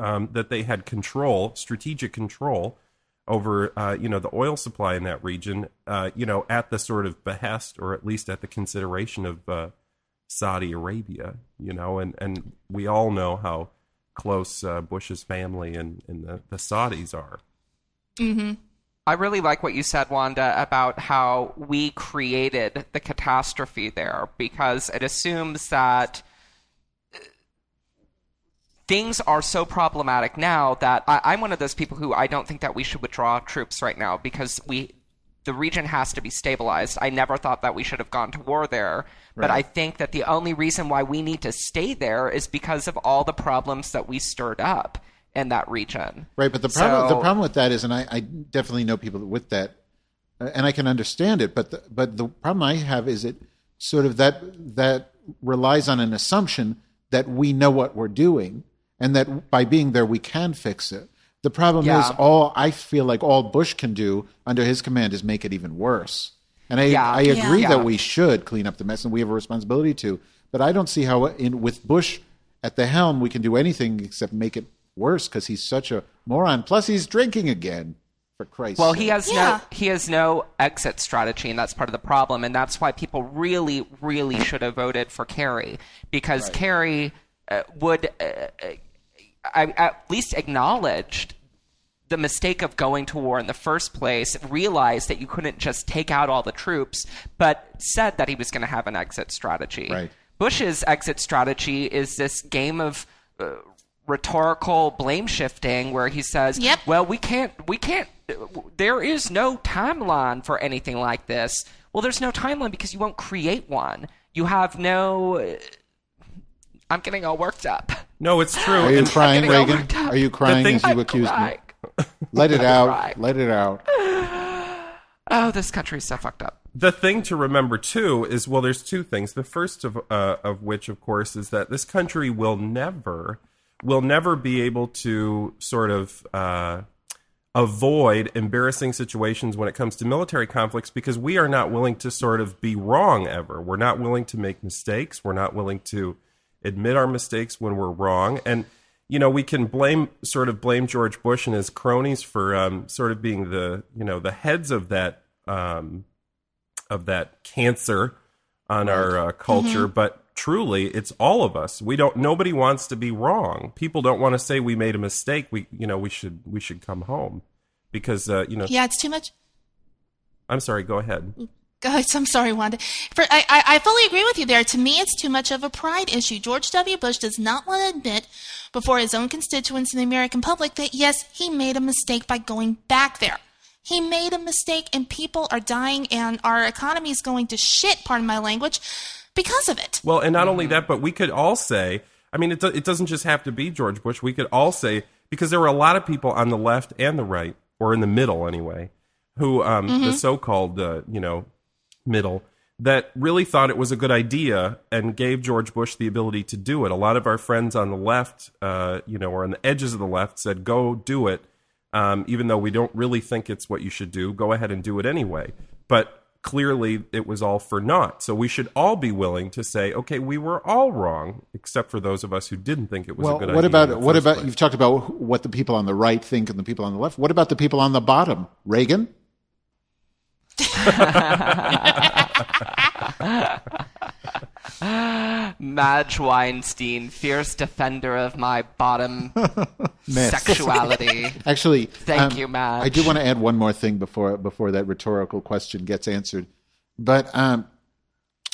D: um, that they had control, strategic control over, uh, you know, the oil supply in that region, uh, you know, at the sort of behest or at least at the consideration of uh, Saudi Arabia, you know, and, and we all know how close uh, Bush's family and, and the, the Saudis are.
C: I really like what you said, Wanda, about how we created the catastrophe there because it assumes that uh, things are so problematic now that I, I'm one of those people who I don't think that we should withdraw troops right now because we the region has to be stabilized. I never thought that we should have gone to war there, but I think that the only reason why we need to stay there is because of all the problems that we stirred up in that region.
B: Right, but the problem
C: So-
B: the problem with that is, and I, I definitely know people with that, uh, and I can understand it. But the, but the problem I have is it sort of that that relies on an assumption that we know what we're doing, and that by being there we can fix it. The problem
C: Yeah.
B: is all I feel like all Bush can do under his command is make it even worse. And I
C: Yeah.
B: I agree
C: Yeah.
B: that we should clean up the mess, and we have a responsibility to. But I don't see how in with Bush at the helm we can do anything except make it worse because he's such a moron. Plus, he's drinking again. For Christ's
C: Well,
B: sake.
C: he has
E: Yeah.
C: no he has no exit strategy, and that's part of the problem. And that's why people really, really should have voted for Kerry because Kerry uh, would uh, uh, I, at least acknowledged the mistake of going to war in the first place, realized that you couldn't just take out all the troops, but said that he was going to have an exit strategy.
B: Right.
C: Bush's exit strategy is this game of uh, rhetorical blame shifting where he says,
E: Yep.
C: "Well, we can't, we can't. There is no timeline for anything like this." Well, there's no timeline because you won't create one. You have no. I'm getting all worked up.
D: No, it's true.
B: Are you
D: And-
B: crying, Reagan? Are you crying
D: thing-
B: as you
C: I'm
B: accused
C: crying.
B: me? Let it out.
C: crying.
B: Let it out.
C: Oh, this country's so fucked up.
D: the thing to remember too is well there's two things the first of uh, of which of course is that this country will never will never be able to sort of uh, avoid embarrassing situations when it comes to military conflicts because we are not willing to sort of be wrong ever. We're not willing to make mistakes. We're not willing to admit our mistakes when we're wrong. And you know we can blame sort of blame george bush and his cronies for um, sort of being the you know the heads of that um, of that cancer on our uh, culture but truly it's all of us we don't nobody wants to be wrong people don't want to say we made a mistake we you know we should we should come home because uh, you know
E: Yeah, it's too much.
D: i'm sorry go ahead
E: I'm sorry, Wanda. For, I, I, I fully agree with you there. To me, it's too much of a pride issue. George W. Bush does not want to admit before his own constituents and the American public that, yes, he made a mistake by going back there. He made a mistake, and people are dying, and our economy is going to shit, pardon my language, because of it.
D: Well, and not only that, but we could all say, I mean, it, do, it doesn't just have to be George Bush. We could all say, because there were a lot of people on the left and the right, or in the middle anyway, who, um, the so called, uh, you know, middle, that really thought it was a good idea and gave George Bush the ability to do it. A lot of our friends on the left, uh, you know, or on the edges of the left said, go do it. Um, even though we don't really think it's what you should do, go ahead and do it anyway. But clearly it was all for naught. So we should all be willing to say, okay, we were all wrong, except for those of us who didn't think it was
B: Well,
D: a good
B: what
D: idea. in
B: about what about
D: place.
B: you've talked about what the people on the right think and the people on the left. What about the people on the bottom? Reagan?
C: Madge Weinstein, fierce defender of my bottom sexuality.
B: Actually,
C: Thank
B: um,
C: you, Madge.
B: I do want to add one more thing before before that rhetorical question gets answered. But um,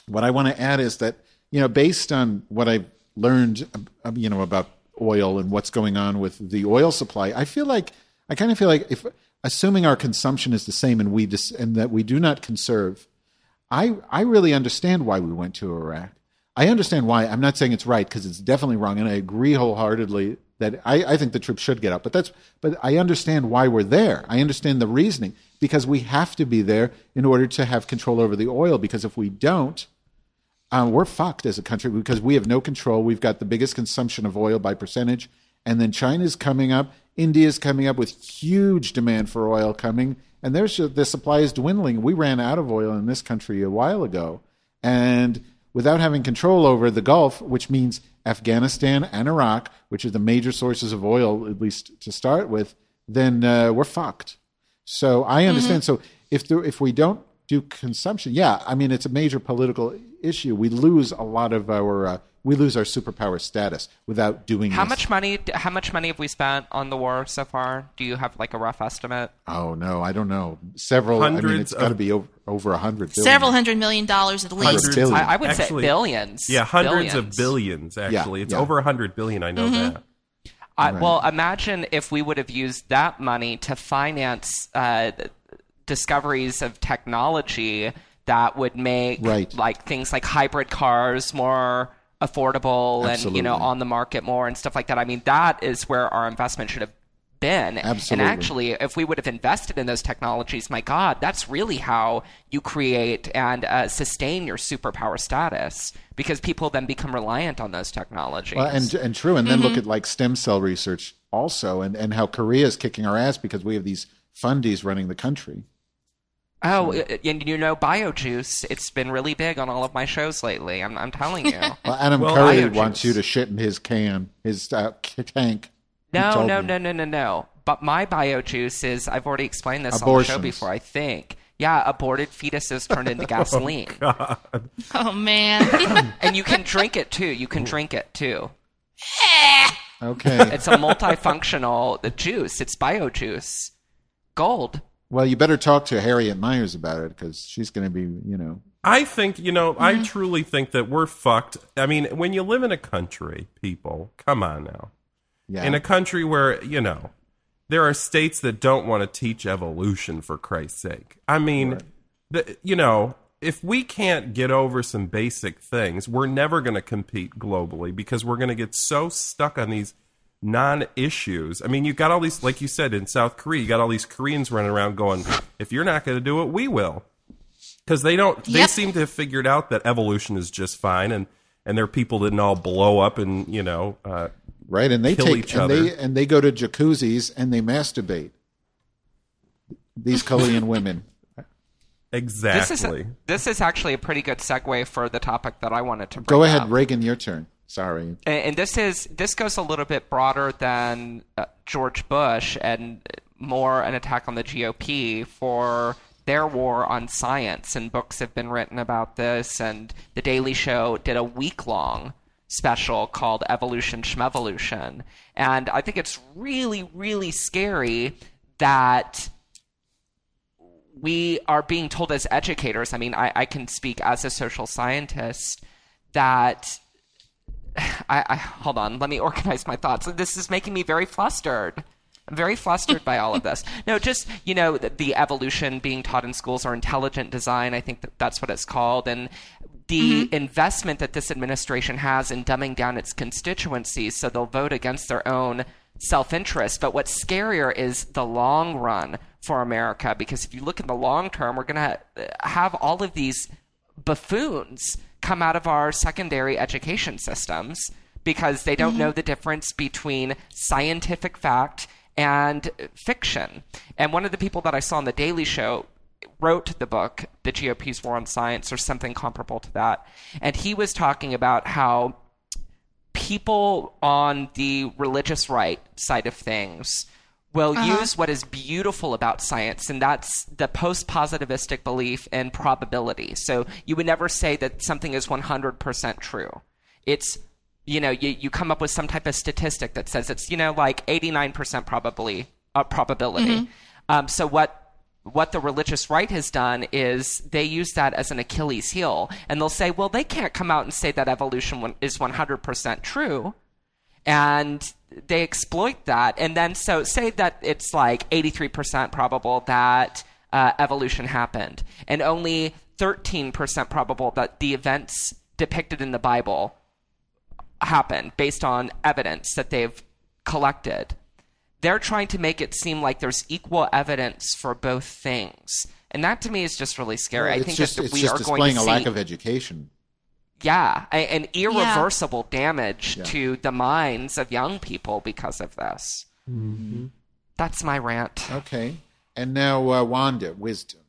B: what I want to add is that you know, based on what I've learned, uh, you know, about oil and what's going on with the oil supply, I feel like I kind of feel like if assuming our consumption is the same and we dis- and that we do not conserve, I I really understand why we went to Iraq. I understand why. I'm not saying it's right because it's definitely wrong, and I agree wholeheartedly that I, I think the troops should get out. But that's but I understand why we're there. I understand the reasoning because we have to be there in order to have control over the oil. Because if we don't, uh, we're fucked as a country because we have no control. We've got the biggest consumption of oil by percentage, and then China's coming up India's coming up with huge demand for oil coming, and there's the supply is dwindling. We ran out of oil in this country a while ago, and without having control over the Gulf, which means Afghanistan and Iraq, which are the major sources of oil, at least to start with, then uh, we're fucked. So I understand.
E: Mm-hmm.
B: So if there, if we don't do consumption, yeah, I mean it's a major political issue. We lose a lot of our uh, we lose our superpower status without doing
C: How
B: this.
C: much money? How much money have we spent on the war so far? Do you have like a rough estimate?
B: Oh no, I don't know. Several. I mean,
D: Hundreds
B: it's got to be over, over a hundred.
E: Several hundred million dollars at least.
D: Hundreds.
C: I, I would
D: Actually-
C: say billions.
D: Yeah, hundreds
C: billions.
D: of billions. Actually, it's
B: yeah.
D: over a hundred billion. I know that.
C: I, Well, imagine if we would have used that money to finance uh, discoveries of technology that would make
B: Right.
C: like things like hybrid cars more affordable and you know on the market more and stuff like that. I mean, that is where our investment should have been.
B: Absolutely.
C: And actually, if we would have invested in those technologies, my God, that's really how you create and uh, sustain your superpower status because people then become reliant on those technologies.
B: Well, and and true. And then look at like stem cell research also, and and how Korea is kicking our ass because we have these fundies running the country.
C: Oh, uh, and you know, BioJuice, it's been really big on all of my shows lately. I'm, I'm telling you.
B: Well, Adam
D: Well,
B: Curry
C: biojuice.
B: wants you to shit in his can, his uh, tank.
C: No, no,
B: me.
C: no, no, no, no. But my BioJuice is, I've already explained this on the show before, I think. Yeah, aborted fetuses turned into gasoline.
E: Oh man.
C: and you can drink it too. You can drink it too.
B: Okay.
C: It's a multifunctional the juice. It's BioJuice. Gold.
B: Well, you better talk to Harriet Miers about it because she's going to be, you know.
D: I think, you know, I mm-hmm. truly think that we're fucked. I mean, when you live in a country, people, come on now.
B: Yeah.
D: In a country where, you know, there are states that don't want to teach evolution for Christ's sake. I mean, the, you know, if we can't get over some basic things, we're never going to compete globally because we're going to get so stuck on these non issues. I mean, you've got all these, like you said, in South Korea, you got all these Koreans running around going, if you're not going to do it, we will because they don't they
E: Yep.
D: seem to have figured out that evolution is just fine and and their people didn't all blow up and you know uh,
B: right, and they
D: kill
B: take
D: each
B: and
D: other.
B: they and they go to jacuzzis and they masturbate. These Korean women.
C: This is,
D: exactly
C: this is actually a pretty good segue for the topic that I wanted to bring
B: Go ahead,
C: up.
B: Reagan. Your turn. Sorry.
C: and, and this is this goes a little bit broader than uh, George Bush and more an attack on the GOP for their war on science. And books have been written about this. And the Daily Show did a week long special called Evolution Schmevolution. And I think it's really, really scary that we are being told as educators. I mean, I, I can speak as a social scientist that I, I hold on. Let me organize my thoughts. This is making me very flustered. I'm very flustered by all of this. No, just you know the, the evolution being taught in schools or intelligent design. I think that that's what it's called, and the mm-hmm. investment that this administration has in dumbing down its constituencies so they'll vote against their own self-interest. But what's scarier is the long run for America, because if you look in the long term, we're going to have all of these buffoons come out of our secondary education systems because they don't know mm-hmm. the difference between scientific fact and fiction. And one of the people that I saw on the Daily Show wrote the book, The GOP's War on Science, or something comparable to that. And he was talking about how people on the religious right side of things will use what is beautiful about science, and that's the post positivistic belief in probability. So you would never say that something is 100% true. It's, you know, you, you come up with some type of statistic that says it's, you know, like 89% probably, uh, probability. Um, so what what the religious right has done is they use that as an Achilles heel, and they'll say, well, they can't come out and say that evolution is 100% true and they exploit that. And then, so say that it's like 83% probable that uh, evolution happened, and only 13% probable that the events depicted in the Bible happened based on evidence that they've collected. They're trying to make it seem like there's equal evidence for both things. And that to me is just really scary. I think
B: just
C: that we are going
B: displaying
C: to
B: a
C: see
B: lack of education.
C: Yeah, a- and irreversible damage to the minds of young people because of this. That's my rant.
B: Okay. And now, uh, Wanda, wisdom.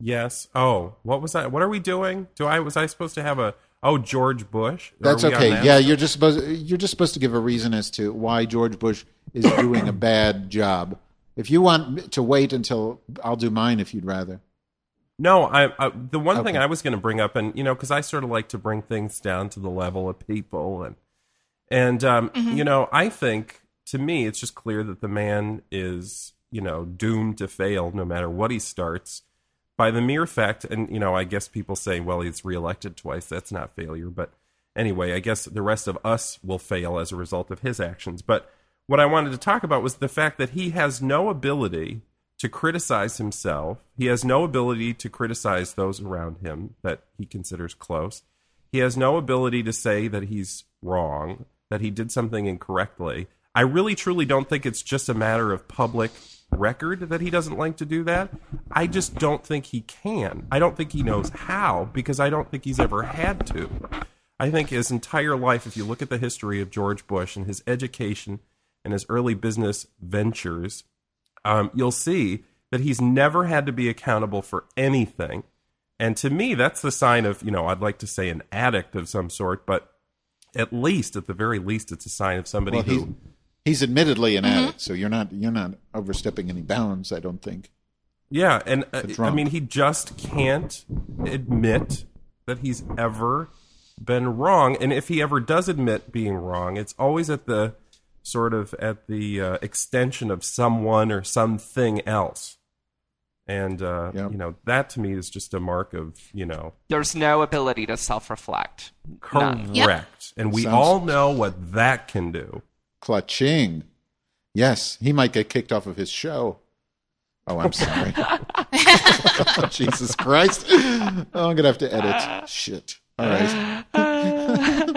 D: Yes. Oh, what was I? What are we doing? Do I was I supposed to have a? Oh, George Bush.
B: That's okay.
D: that?
B: Yeah, you're just supposed you're just supposed to give a reason as to why George Bush is doing a bad job. If you want to wait until I'll do mine, if you'd rather.
D: No, I, I the one thing I was going to bring up, and you know, because I sort of like to bring things down to the level of people, and and um, you know, I think to me, it's just clear that the man is you know doomed to fail no matter what he starts by the mere fact, and you know, I guess people say, well, he's reelected twice. That's not failure, but anyway, I guess the rest of us will fail as a result of his actions. But what I wanted to talk about was the fact that he has no ability to criticize himself. He has no ability to criticize those around him that he considers close. He has no ability to say that he's wrong, that he did something incorrectly. I really truly don't think it's just a matter of public record that he doesn't like to do that. I just don't think he can. I don't think he knows how because I don't think he's ever had to. I think his entire life, if you look at the history of George Bush and his education and his early business ventures, um, you'll see that he's never had to be accountable for anything. And to me, that's the sign of, you know, I'd like to say an addict of some sort, but at least, at the very least, it's a sign of somebody
B: Well,
D: who.
B: he's admittedly an addict, so you're not you're not overstepping any bounds. I don't think.
D: Yeah, and uh, I mean, he just can't admit that he's ever been wrong. And if he ever does admit being wrong, it's always at the sort of at the uh, extension of someone or something else. And uh,
B: Yep.
D: you know that to me is just a mark of you know
C: There's no ability to self-reflect. None.
D: and we
B: Sounds-
D: all know what that can do.
B: Clutching. Yes, he might get kicked off of his show. Oh, I'm sorry. Jesus Christ. Oh, I'm gonna have to edit. Shit. All right.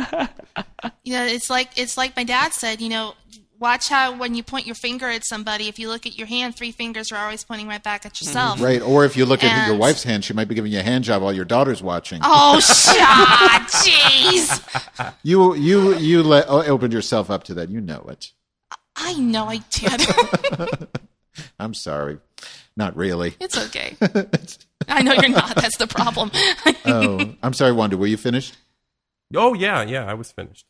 E: You know, it's like it's like my dad said. You know, watch how when you point your finger at somebody, if you look at your hand, three fingers are always pointing right back at mm-hmm. yourself.
B: Right. Or if you look at your wife's hand, she might be giving you a hand job while your daughter's watching.
E: Oh, shut! Jeez.
B: You you you let oh, opened yourself up to that. You know it.
E: I know I did.
B: I'm sorry. Not really.
E: it's okay. I know you're not. That's the problem.
B: Oh, I'm sorry, Wanda. Were you finished?
D: Oh yeah, yeah, I was finished.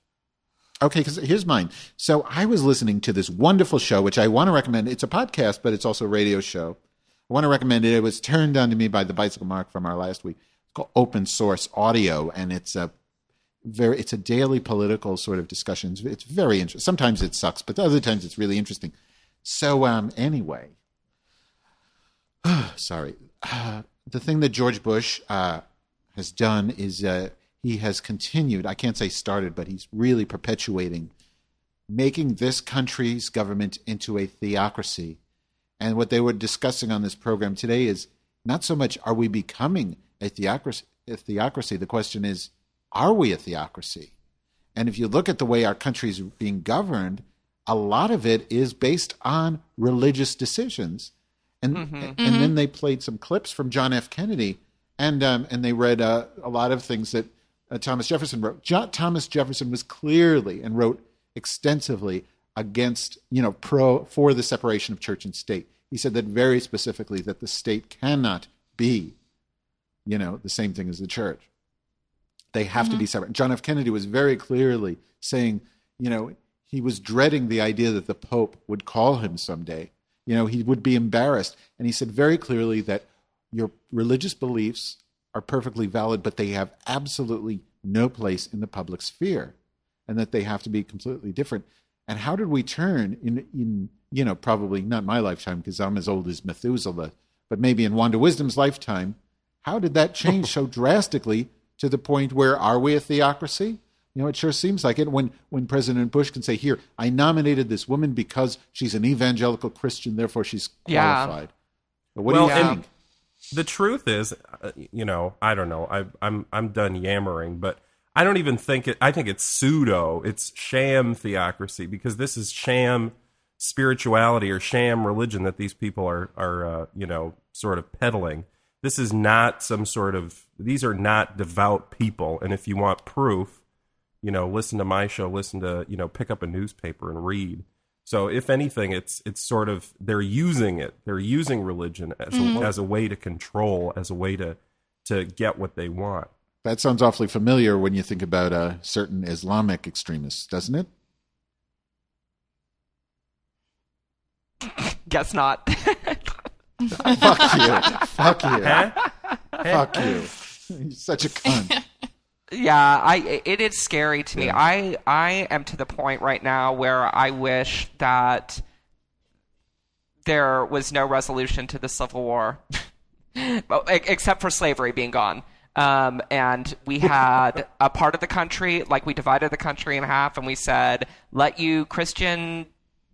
B: Okay, because here's mine. So I was listening to this wonderful show, which I want to recommend. It's a podcast, but it's also a radio show. I want to recommend it. It was turned on to me by the Bicycle Mark from our last week. It's called Open Source Audio, and it's a very it's a daily political sort of discussions. It's very interesting. Sometimes it sucks, but other times it's really interesting. So um, anyway, sorry. Uh, the thing that George Bush uh, has done is uh, he has continued. I can't say started, but he's really perpetuating making this country's government into a theocracy. And what they were discussing on this program today is not so much are we becoming a theocracy, a theocracy. The question is, are we a theocracy? And if you look at the way our country is being governed, a lot of it is based on religious decisions. And and then they played some clips from John F. Kennedy, and um, and they read uh, a lot of things that uh, Thomas Jefferson wrote. Thomas Jefferson was clearly and wrote extensively against you know pro for the separation of church and state. He said that very specifically that the state cannot be, you know, the same thing as the church. They have to be separate. John F. Kennedy was very clearly saying, you know, he was dreading the idea that the Pope would call him someday. You know, he would be embarrassed. And he said very clearly that your religious beliefs are perfectly valid, but they have absolutely no place in the public sphere and that they have to be completely different. And how did we turn in, in you know, probably not my lifetime because I'm as old as Methuselah, but maybe in Wanda Wisdom's lifetime, how did that change so drastically to the point where are we a theocracy? You know, it sure seems like it when, when President Bush can say, Here, I nominated this woman because she's an evangelical Christian, therefore she's
C: Yeah.
B: qualified. But what
D: Well,
B: do you
D: and-
B: think?
D: The truth is, uh, you know, I don't know. I, I'm I'm done yammering, but I don't even think it. I think it's pseudo. It's sham theocracy because this is sham spirituality or sham religion that these people are are uh, you know sort of peddling. This is not some sort of. These are not devout people, and if you want proof, you know, listen to my show, listen to, you know, pick up a newspaper and read. So if anything, it's it's sort of they're using it. They're using religion as a, as a way to control, as a way to to get what they want.
B: That sounds awfully familiar when you think about uh, certain Islamic extremists, doesn't it?
C: Guess not.
B: Fuck you. Fuck you.
D: Huh?
B: Fuck you. You're such a cunt.
C: Yeah, I it is scary to me. I I am to the point right now where I wish that there was no resolution to the Civil War, except for slavery being gone. Um, and we had a part of the country, like we divided the country in half, and we said, "Let you Christian,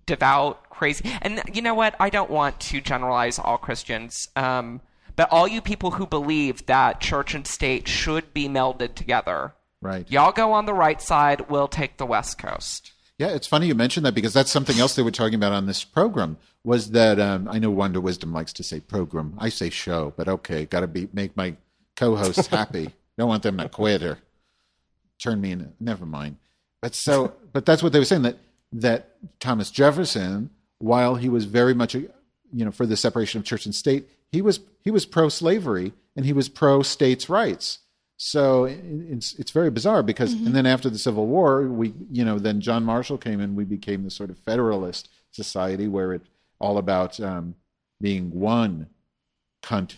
C: devout, crazy." And you know what? I don't want to generalize all Christians. Um, but all you people who believe that church and state should be melded together,
B: Right.
C: y'all go on the right side. We'll take the West Coast.
B: Yeah, it's funny you mentioned that because that's something else they were talking about on this program. Was that um, I know Wanda Wisdom likes to say program. I say show, but okay, got to be make my co-hosts happy. Don't want them to quit or turn me in. Never mind. But so, but that's what they were saying that that Thomas Jefferson, while he was very much, you know, for the separation of church and state, he was he was pro-slavery and he was pro-states' rights. So it's it's very bizarre because and then after the Civil War, we you know then John Marshall came in, we became the sort of federalist society where it all about um, being one country.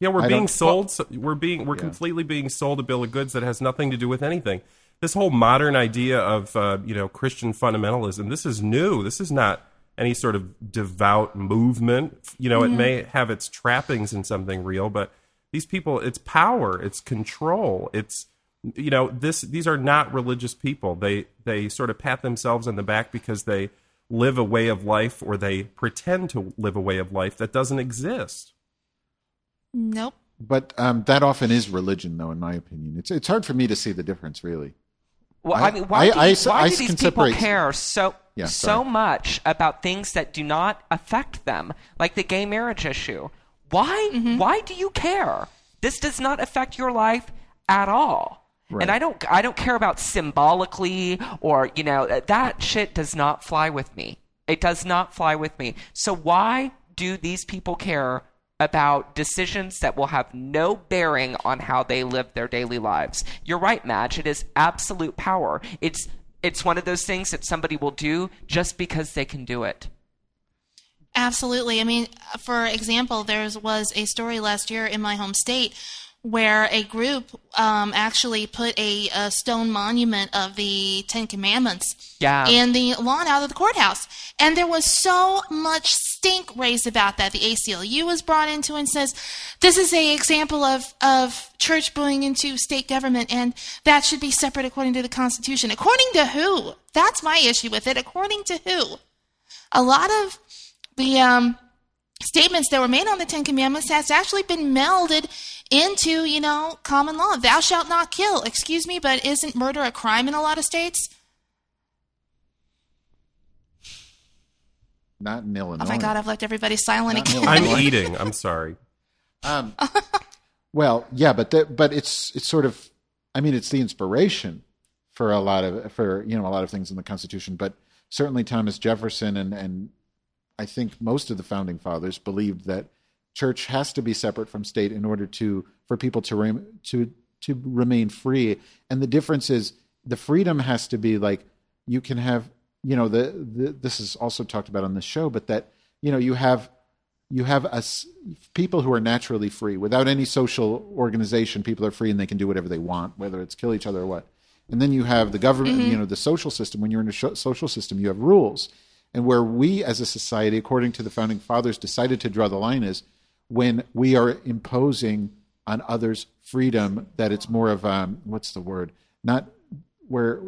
D: Yeah, we're
B: I
D: being
B: don't-
D: sold. so- We're being we're completely being sold a bill of goods that has nothing to do with anything. This whole modern idea of uh, you know Christian fundamentalism. This is new. This is not any sort of devout movement. You know, it may have its trappings in something real, but these people, it's power, it's control, it's you know this. These are not religious people. They they sort of pat themselves on the back because they live a way of life or they pretend to live a way of life that doesn't exist.
E: Nope.
B: But um, that often is religion, though, in my opinion. It's it's hard for me to see the difference, really.
C: Well,
B: I-
C: I, mean, why,
B: I-
C: do,
B: I-
C: why
B: I
C: do these people care so
B: Yeah,
C: so
B: sorry.
C: much about things that do not affect them, like the gay marriage issue? Why?
B: Mm-hmm.
C: Why do you care? This does not affect your life at all.
B: Right.
C: And I don't. I don't care about symbolically or you know that shit does not fly with me. It does not fly with me. So why do these people care about decisions that will have no bearing on how they live their daily lives? You're right, Madge. It is absolute power. It's it's one of those things that somebody will do just because they can do it.
E: Absolutely. I mean, for example, there was a story last year in my home state where a group um, actually put a, a stone monument of the Ten Commandments
C: Yeah.
E: in the lawn out of the courthouse. And there was so much stink raised about that. The ACLU was brought into and says, this is a example of, of church going into state government and that should be separate according to the Constitution. According to who? That's my issue with it. According to who? A lot of the um, statements that were made on the Ten Commandments has actually been melded into, you know, common law. Thou shalt not kill. Excuse me, but isn't murder a crime in a lot of states?
B: Not in Illinois.
E: Oh my God, I've left everybody silent
B: Not
E: again.
D: I'm eating. I'm sorry.
B: Um, well, yeah, but the, but it's it's sort of, I mean, it's the inspiration for a lot of for you know a lot of things in the Constitution, but certainly Thomas Jefferson and and I think most of the founding fathers believed that church has to be separate from state in order to for people to rem, to to remain free, and the difference is the freedom has to be like you can have you know the, the this is also talked about on the show, but that you know you have you have us people who are naturally free. Without any social organization people are free and they can do whatever they want whether it's kill each other or what. And then you have the government mm-hmm. you know the social system. When you're in a social system you have rules and where we as a society according to the founding fathers decided to draw the line is when we are imposing on others freedom that it's more of um, what's the word? Not where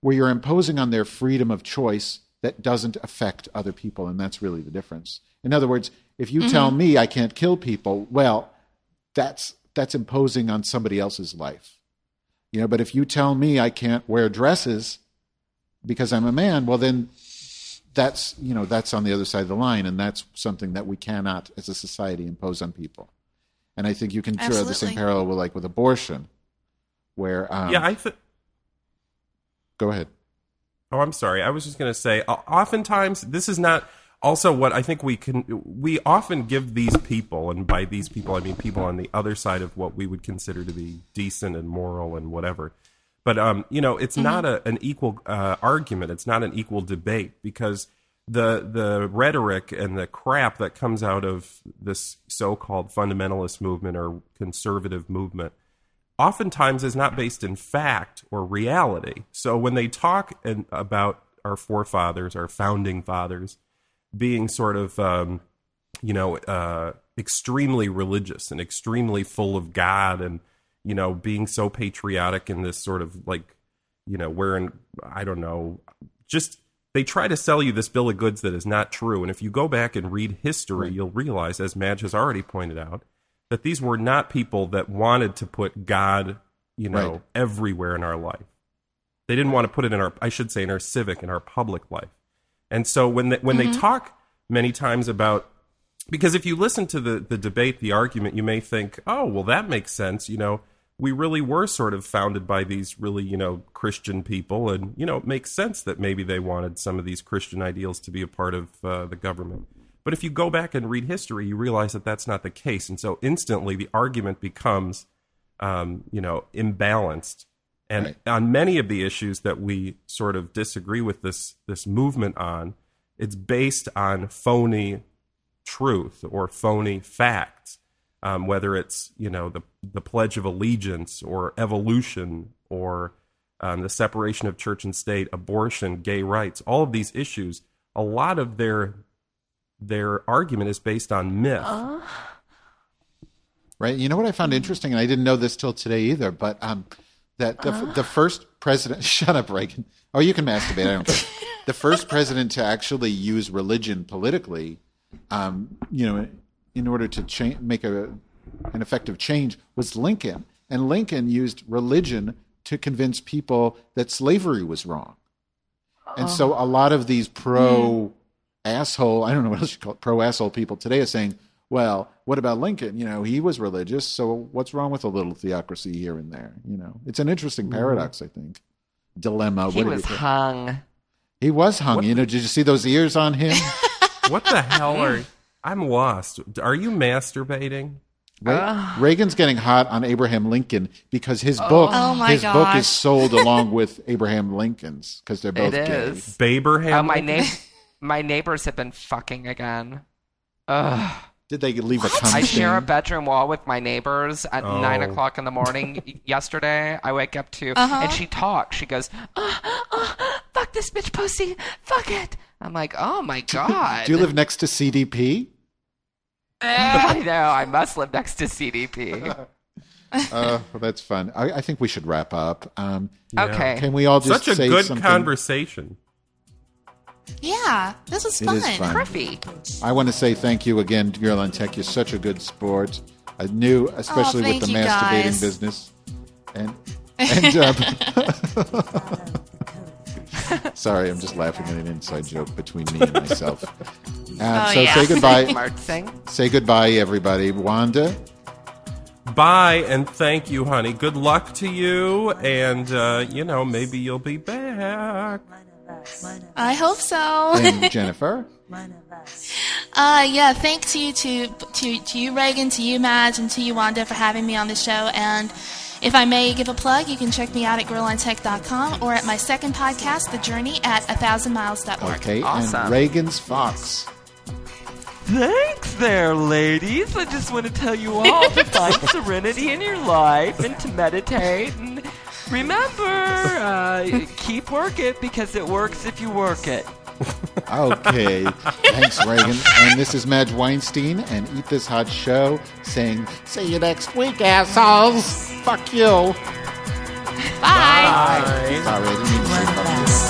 B: where you're imposing on their freedom of choice that doesn't affect other people and that's really the difference. In other words if you tell me i can't kill people well that's that's imposing on somebody else's life. You know but if you tell me i can't wear dresses because i'm a man well then that's you know that's on the other side of the line and that's something that we cannot as a society impose on people and i think you can draw the same parallel with like with abortion where um,
D: yeah, I th-
B: go ahead.
D: Oh, I'm sorry. I was just going to say, oftentimes this is not also what I think we can. We often give these people, and by these people I mean people on the other side of what we would consider to be decent and moral and whatever. But um, you know, it's not a, an equal uh, argument. It's not an equal debate because the the rhetoric and the crap that comes out of this so-called fundamentalist movement or conservative movement oftentimes is not based in fact or reality. So when they talk in, about our forefathers, our founding fathers, being sort of, um, you know, uh, extremely religious and extremely full of God and, you know, being so patriotic in this sort of like, you know, wearing, I don't know, just they try to sell you this bill of goods that is not true. And if you go back and read history, you'll realize, as Madge has already pointed out, that these were not people that wanted to put God, you know,
B: Right.
D: everywhere in our life. They didn't want to put it in our, I should say, in our civic, in our public life. And so when they, when they mm-hmm. talk many times about, because if you listen to the, the debate, the argument, you may think, oh, well, that makes sense. You know, we really were sort of founded by these really, you know, Christian people. And, you know, it makes sense that maybe they wanted some of these Christian ideals to be a part of uh, the government. But if you go back and read history, you realize that that's not the case. And so instantly the argument becomes, um, you know, imbalanced. And
B: Right.
D: on many of the issues that we sort of disagree with this this movement on, it's based on phony truth or phony facts. Um, whether it's you know the the Pledge of Allegiance or evolution or um, the separation of church and state, abortion, gay rights, all of these issues, a lot of their their argument is based on myth.
B: Right. You know what I found interesting, and I didn't know this till today either, but um, that the, the first president. Shut up, Reagan. Oh, you can masturbate. I don't care. the first president to actually use religion politically, um, you know, in order to cha- make a an effective change was Lincoln, and Lincoln used religion to convince people that slavery was wrong. And so a lot of these pro asshole, I don't know what else you call it, pro asshole people today are saying, well, what about Lincoln? You know, he was religious, so what's wrong with a little theocracy here and there? You know, it's an interesting mm-hmm. paradox, I think. Dilemma.
C: He
B: what do you
C: was hung.
B: He was hung. You know, did you see those ears on him?
D: What the hell are? I'm lost. Are you masturbating?
B: Re- Reagan's getting hot on Abraham Lincoln because his book,
E: Oh my
B: his book is sold along with Abraham Lincoln's because they're both
C: It
B: gay.
C: is.
D: Baberham?
C: Oh, my na- my neighbors have been fucking again. Ugh.
B: Did they leave a cum
C: I share a bedroom wall with my neighbors at
D: Oh.
C: nine o'clock in the morning. yesterday, I wake up to,
E: Uh-huh.
C: and she talks. She goes, uh, uh, "Fuck this bitch pussy, fuck it." I'm like, "Oh my god."
B: Do you live next to CDP?
C: I know. I must live next to CDP.
B: Uh, well, that's fun. I, I think we should wrap up. Um,
C: Okay.
B: can we all just
D: Such a
B: say
D: good
B: something?
D: conversation.
E: Yeah, this was fun.
B: is fun.
C: Criffy.
B: I want to say thank you again, Girl on Tech. You're such a good sport. I knew, especially with the masturbating
E: guys.
B: business. And and uh, sorry, I'm just laughing at an inside joke between me and myself. Uh,
E: Oh,
B: so
E: yeah.
B: say goodbye.
C: Mark sing.
B: say goodbye, everybody. Wanda,
D: Bye and thank you, honey. Good luck to you, and uh, you know maybe you'll be back.
E: I hope so.
B: and Jennifer.
E: Uh, yeah, thanks you to, to, to you, Reagan, to you, Madge, and to you, Wanda, for having me on the show. And if I may give a plug, you can check me out at girlontech.com or at my second podcast, The Journey, at 1000miles.org.
B: Okay,
C: Awesome.
B: and Reagan's Fox.
C: Thanks there, ladies. I just want to tell you all to find serenity in your life and to meditate. And remember, uh, keep working because it works if you work it.
B: Okay, thanks, Reagan. And this is Madge Weinstein and Eat This Hot Show saying, "See you next week, assholes. Fuck you."
E: Bye.
B: Sorry, I didn't